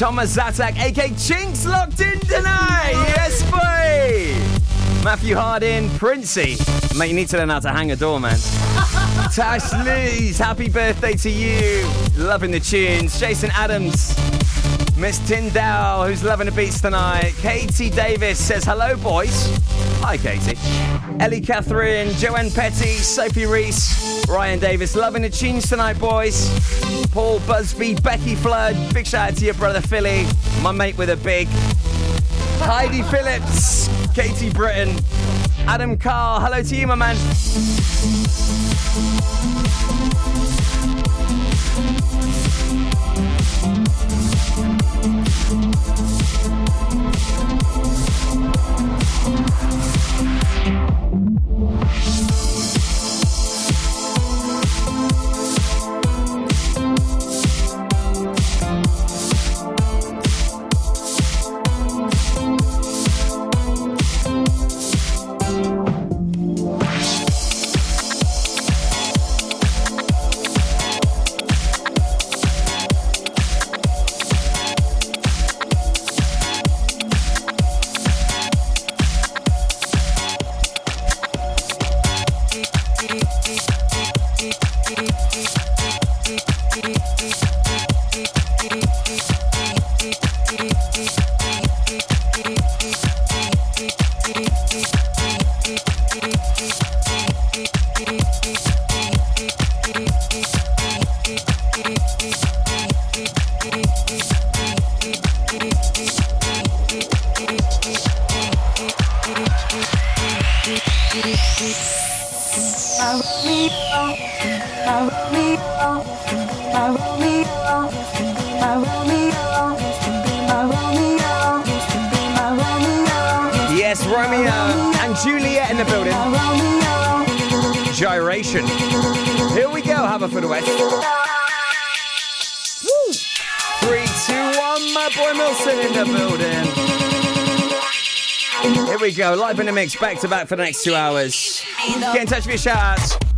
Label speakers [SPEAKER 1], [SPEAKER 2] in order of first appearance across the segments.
[SPEAKER 1] Thomas Zatak, AK Chinks, locked in tonight. Yes, boy. Matthew Hardin, Princey. Mate, you need to learn how to hang a door, man. Tash Lees, happy birthday to you. Loving the tunes. Jason Adams. Miss Tyndall, who's loving the beats tonight. Katie Davis says, hello, boys. Hi, Katie. Ellie Catherine, Joanne Petty, Sophie Reese, Ryan Davis, loving the tunes tonight, boys. Paul Busby, Becky Flood, big shout out to your brother Philly, my mate with a big. Heidi Phillips, Katie Britton, Adam Carr, hello to you, my man. Yes, Romeo and Juliet in the building. Gyration. Here we go, Haverfordwest. Woo! Three, two, one. My boy Milson in the building. Here we go, live in the mix, back to back for the next two hours. Get in touch with your shout outs.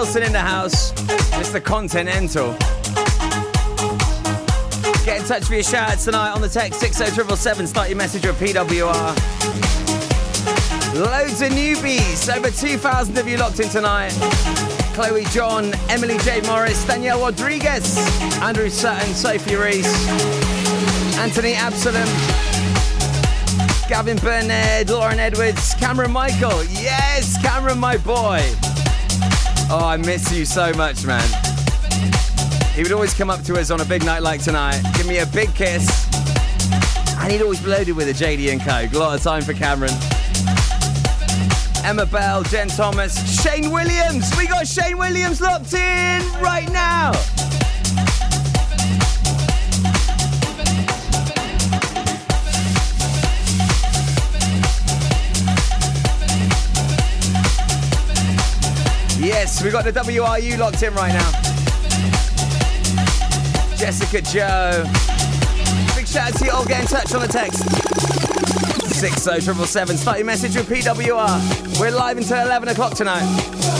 [SPEAKER 1] Milson in the house. Mr. Continental. Get in touch for your shout tonight on the text 60777. Start your message with PWR. Loads of newbies. Over 2,000 of you locked in tonight. Chloe John, Emily J. Morris, Danielle Rodriguez, Andrew Sutton, Sophie Reese, Anthony Absalom, Gavin Burnett, Lauren Edwards, Cameron Michael. Yes, Cameron, my boy. Oh, I miss you so much, man. He would always come up to us on a big night like tonight, give me a big kiss, and he'd always be loaded with a JD and Coke. A lot of time for Cameron. Emma Bell, Jen Thomas, Shane Williams. We got Shane Williams locked in right now. Yes, we've got the WRU locked in right now. Jessica Joe. Big shout out to you all. Get in touch on the text. 60777. Start your message with PWR. We're live until 11 o'clock tonight.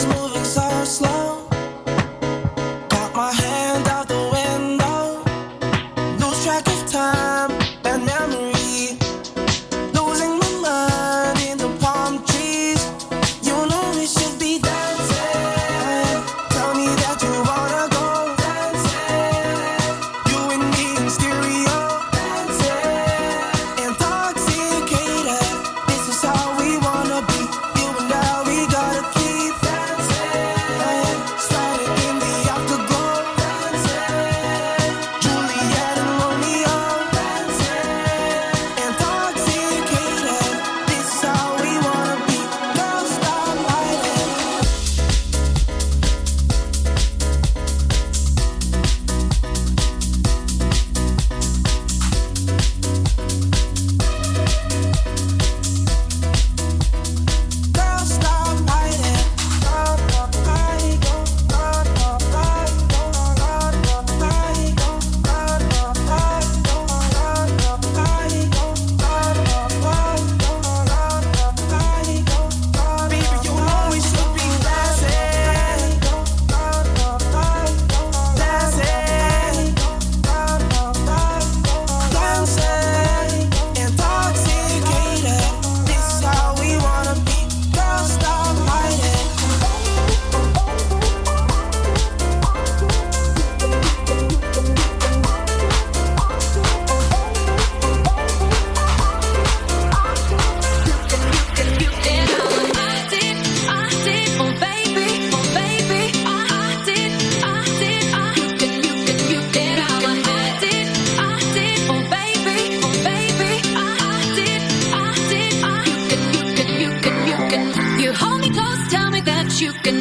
[SPEAKER 2] moving so slow. you can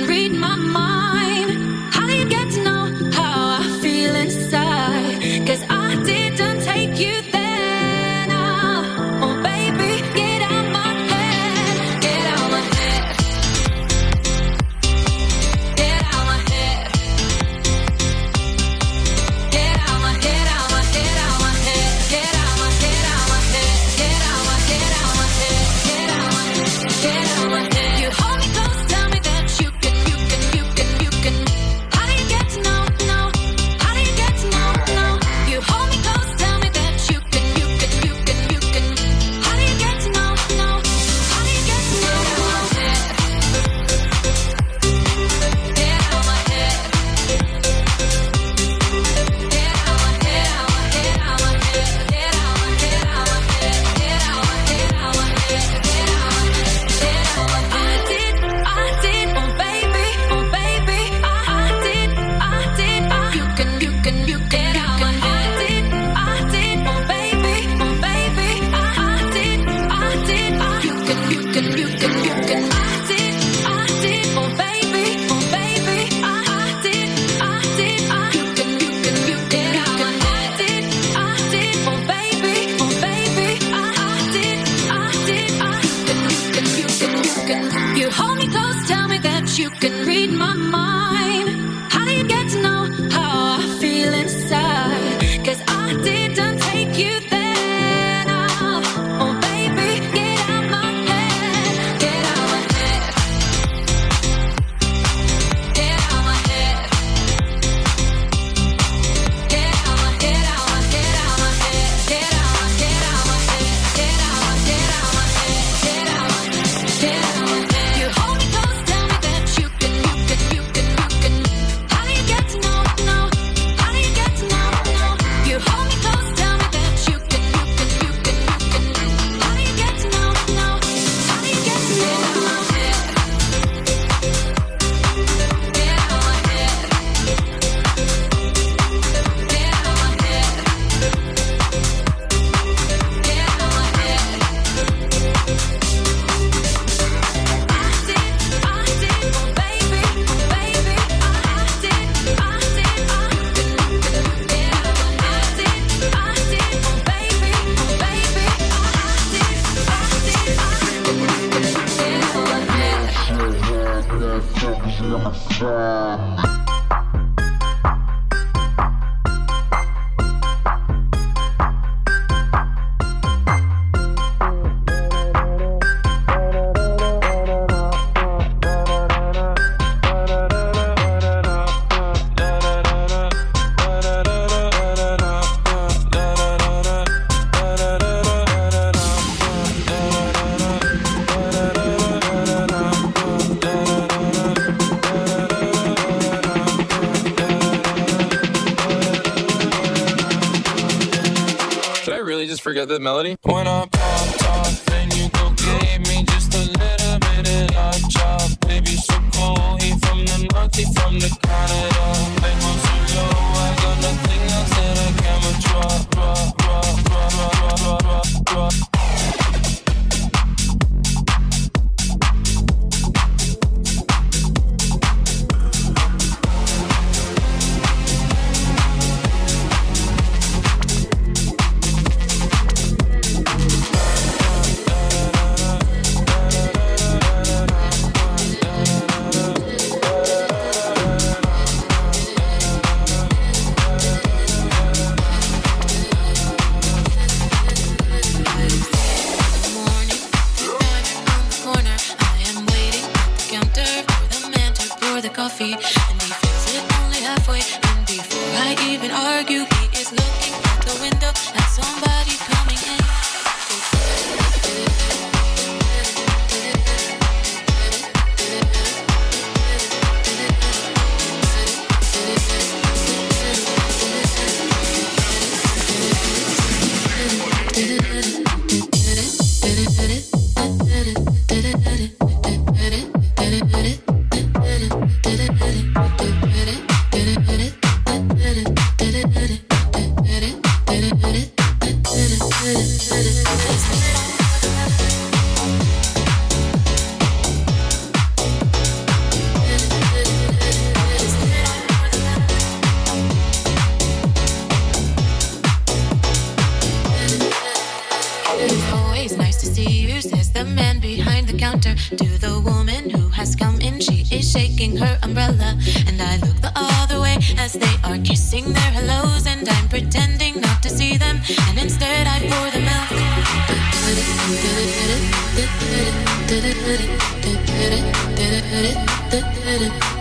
[SPEAKER 2] then
[SPEAKER 3] you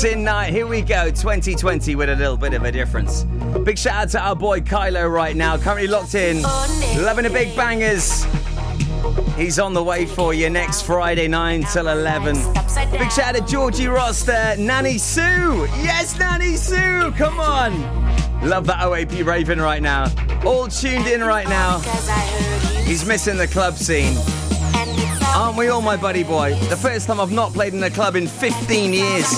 [SPEAKER 1] Boxing night. Here we go. 2020 with a little bit of a difference. Big shout out to our boy Kylo right now. Currently locked in. Loving the big bangers. He's on the way for you next Friday, 9 till 11. Big shout out to Georgie Roster, Nanny Sue. Yes, Nanny Sue. Come on. Love that OAP Raven right now. All tuned in right now. He's missing the club scene. Aren't we all, my buddy boy? The first time I've not played in a club in 15 years.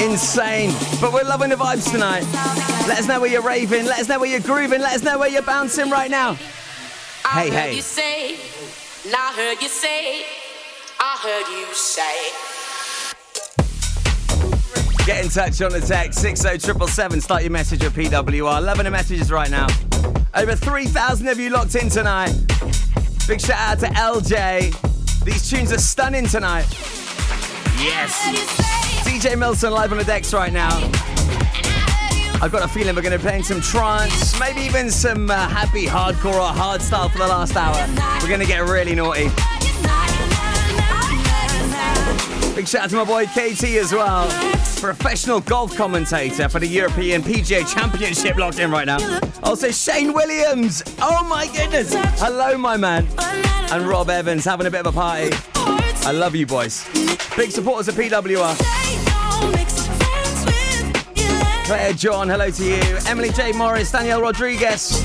[SPEAKER 1] Insane. But we're loving the vibes tonight. Let us know where you're raving. Let us know where you're grooving. Let us know where you're bouncing right now.
[SPEAKER 3] I
[SPEAKER 1] Hey,
[SPEAKER 3] heard
[SPEAKER 1] hey.
[SPEAKER 3] You say, and I heard you say, I heard you say.
[SPEAKER 1] Get in touch on the text 60777. Start your message with PWR. Loving the messages right now. Over 3,000 of you locked in tonight. Big shout out to LJ. These tunes are stunning tonight. Yes. DJ Milson live on the decks right now. I've got a feeling we're going to be playing some trance, maybe even some uh, happy hardcore or hard style for the last hour. We're going to get really naughty. Big shout out to my boy KT as well. Professional golf commentator for the European PGA Championship locked in right now. Also Shane Williams. Oh my goodness. Hello, my man. And Rob Evans having a bit of a party. I love you, boys. Big supporters of PWR. Claire John, hello to you. Emily J. Morris, Danielle Rodriguez.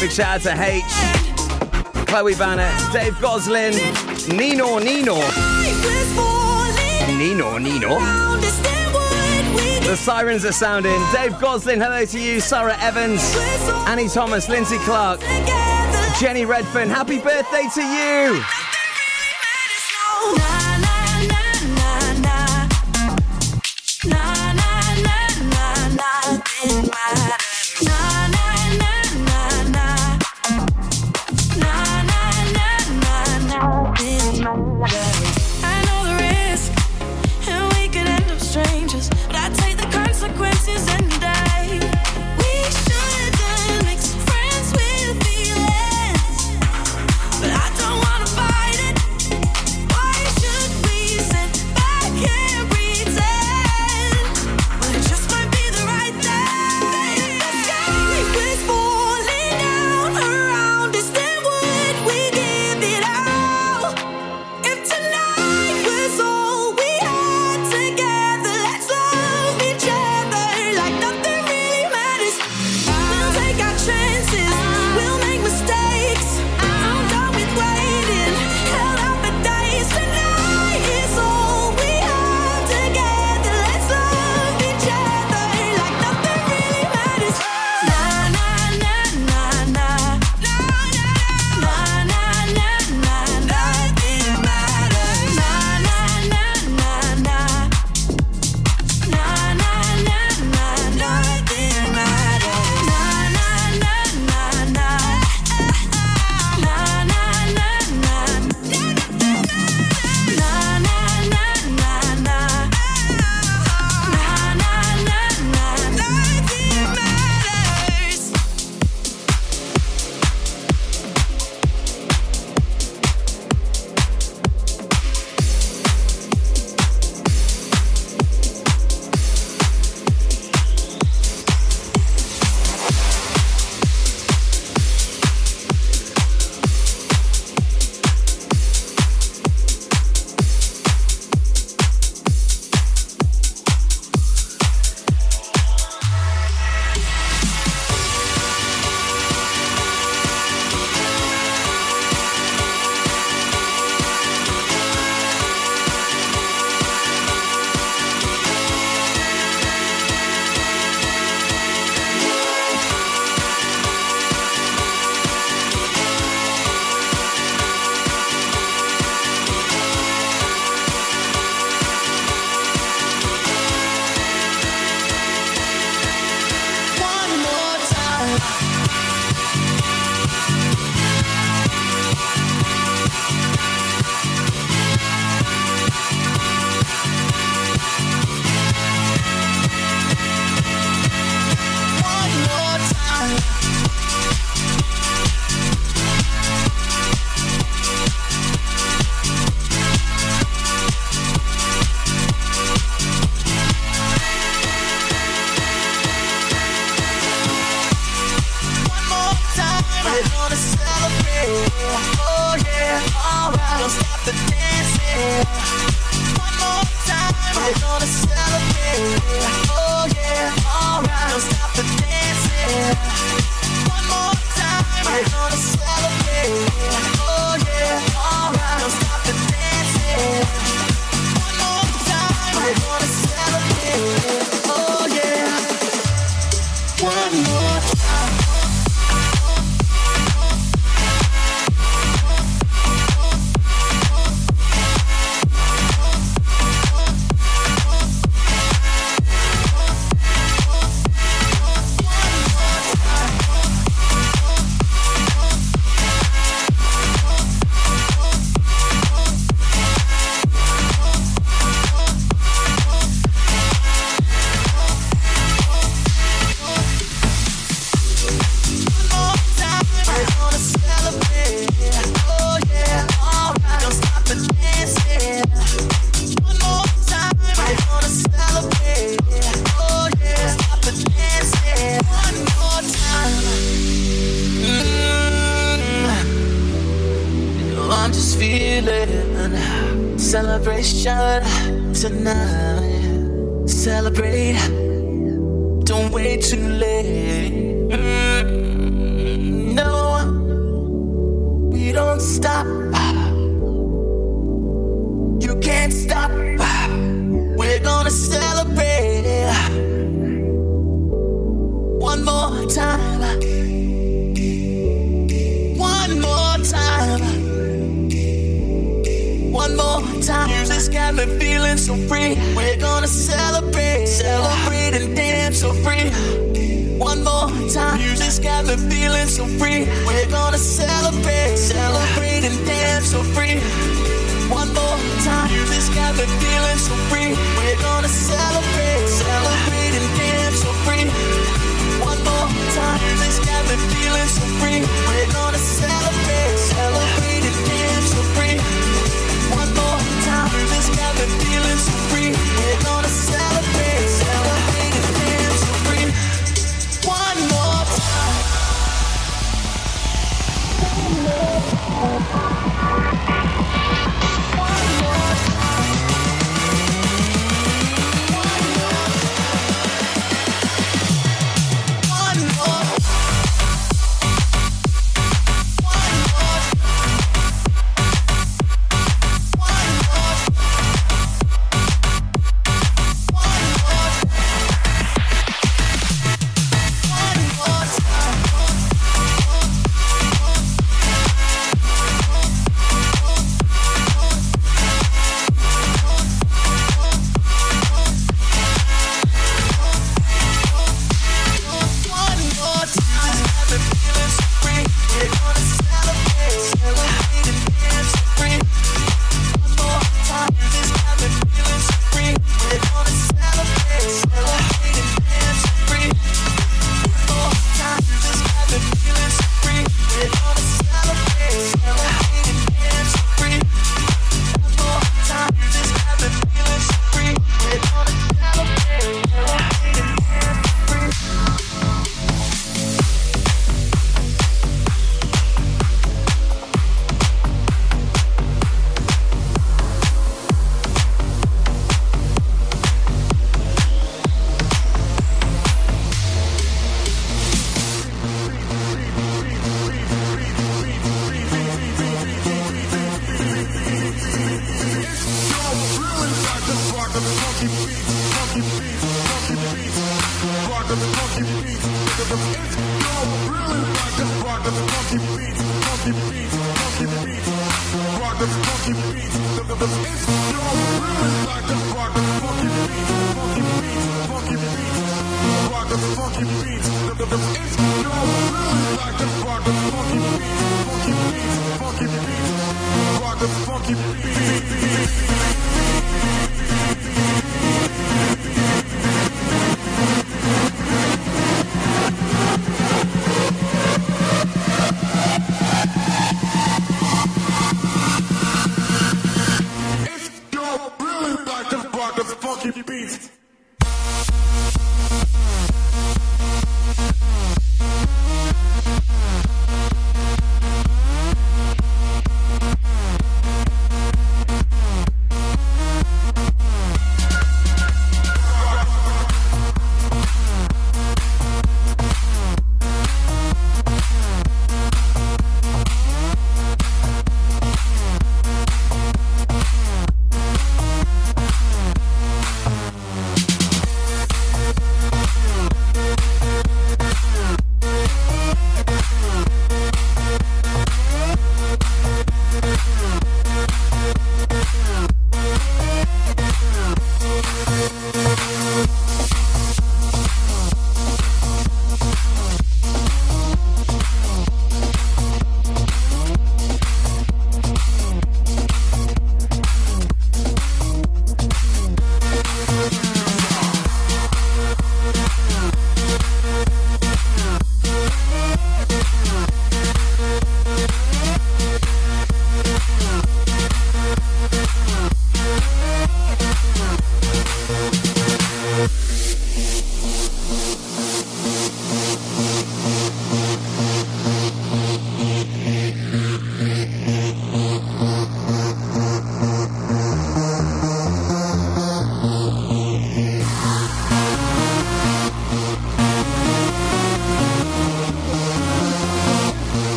[SPEAKER 1] Big shout out to H. Chloe Banner, Dave Goslin, Nino Nino. Nino Nino. The sirens are sounding. Dave Goslin, hello to you. Sarah Evans, Annie Thomas, Lindsay Clark, Jenny Redfern, happy birthday to you.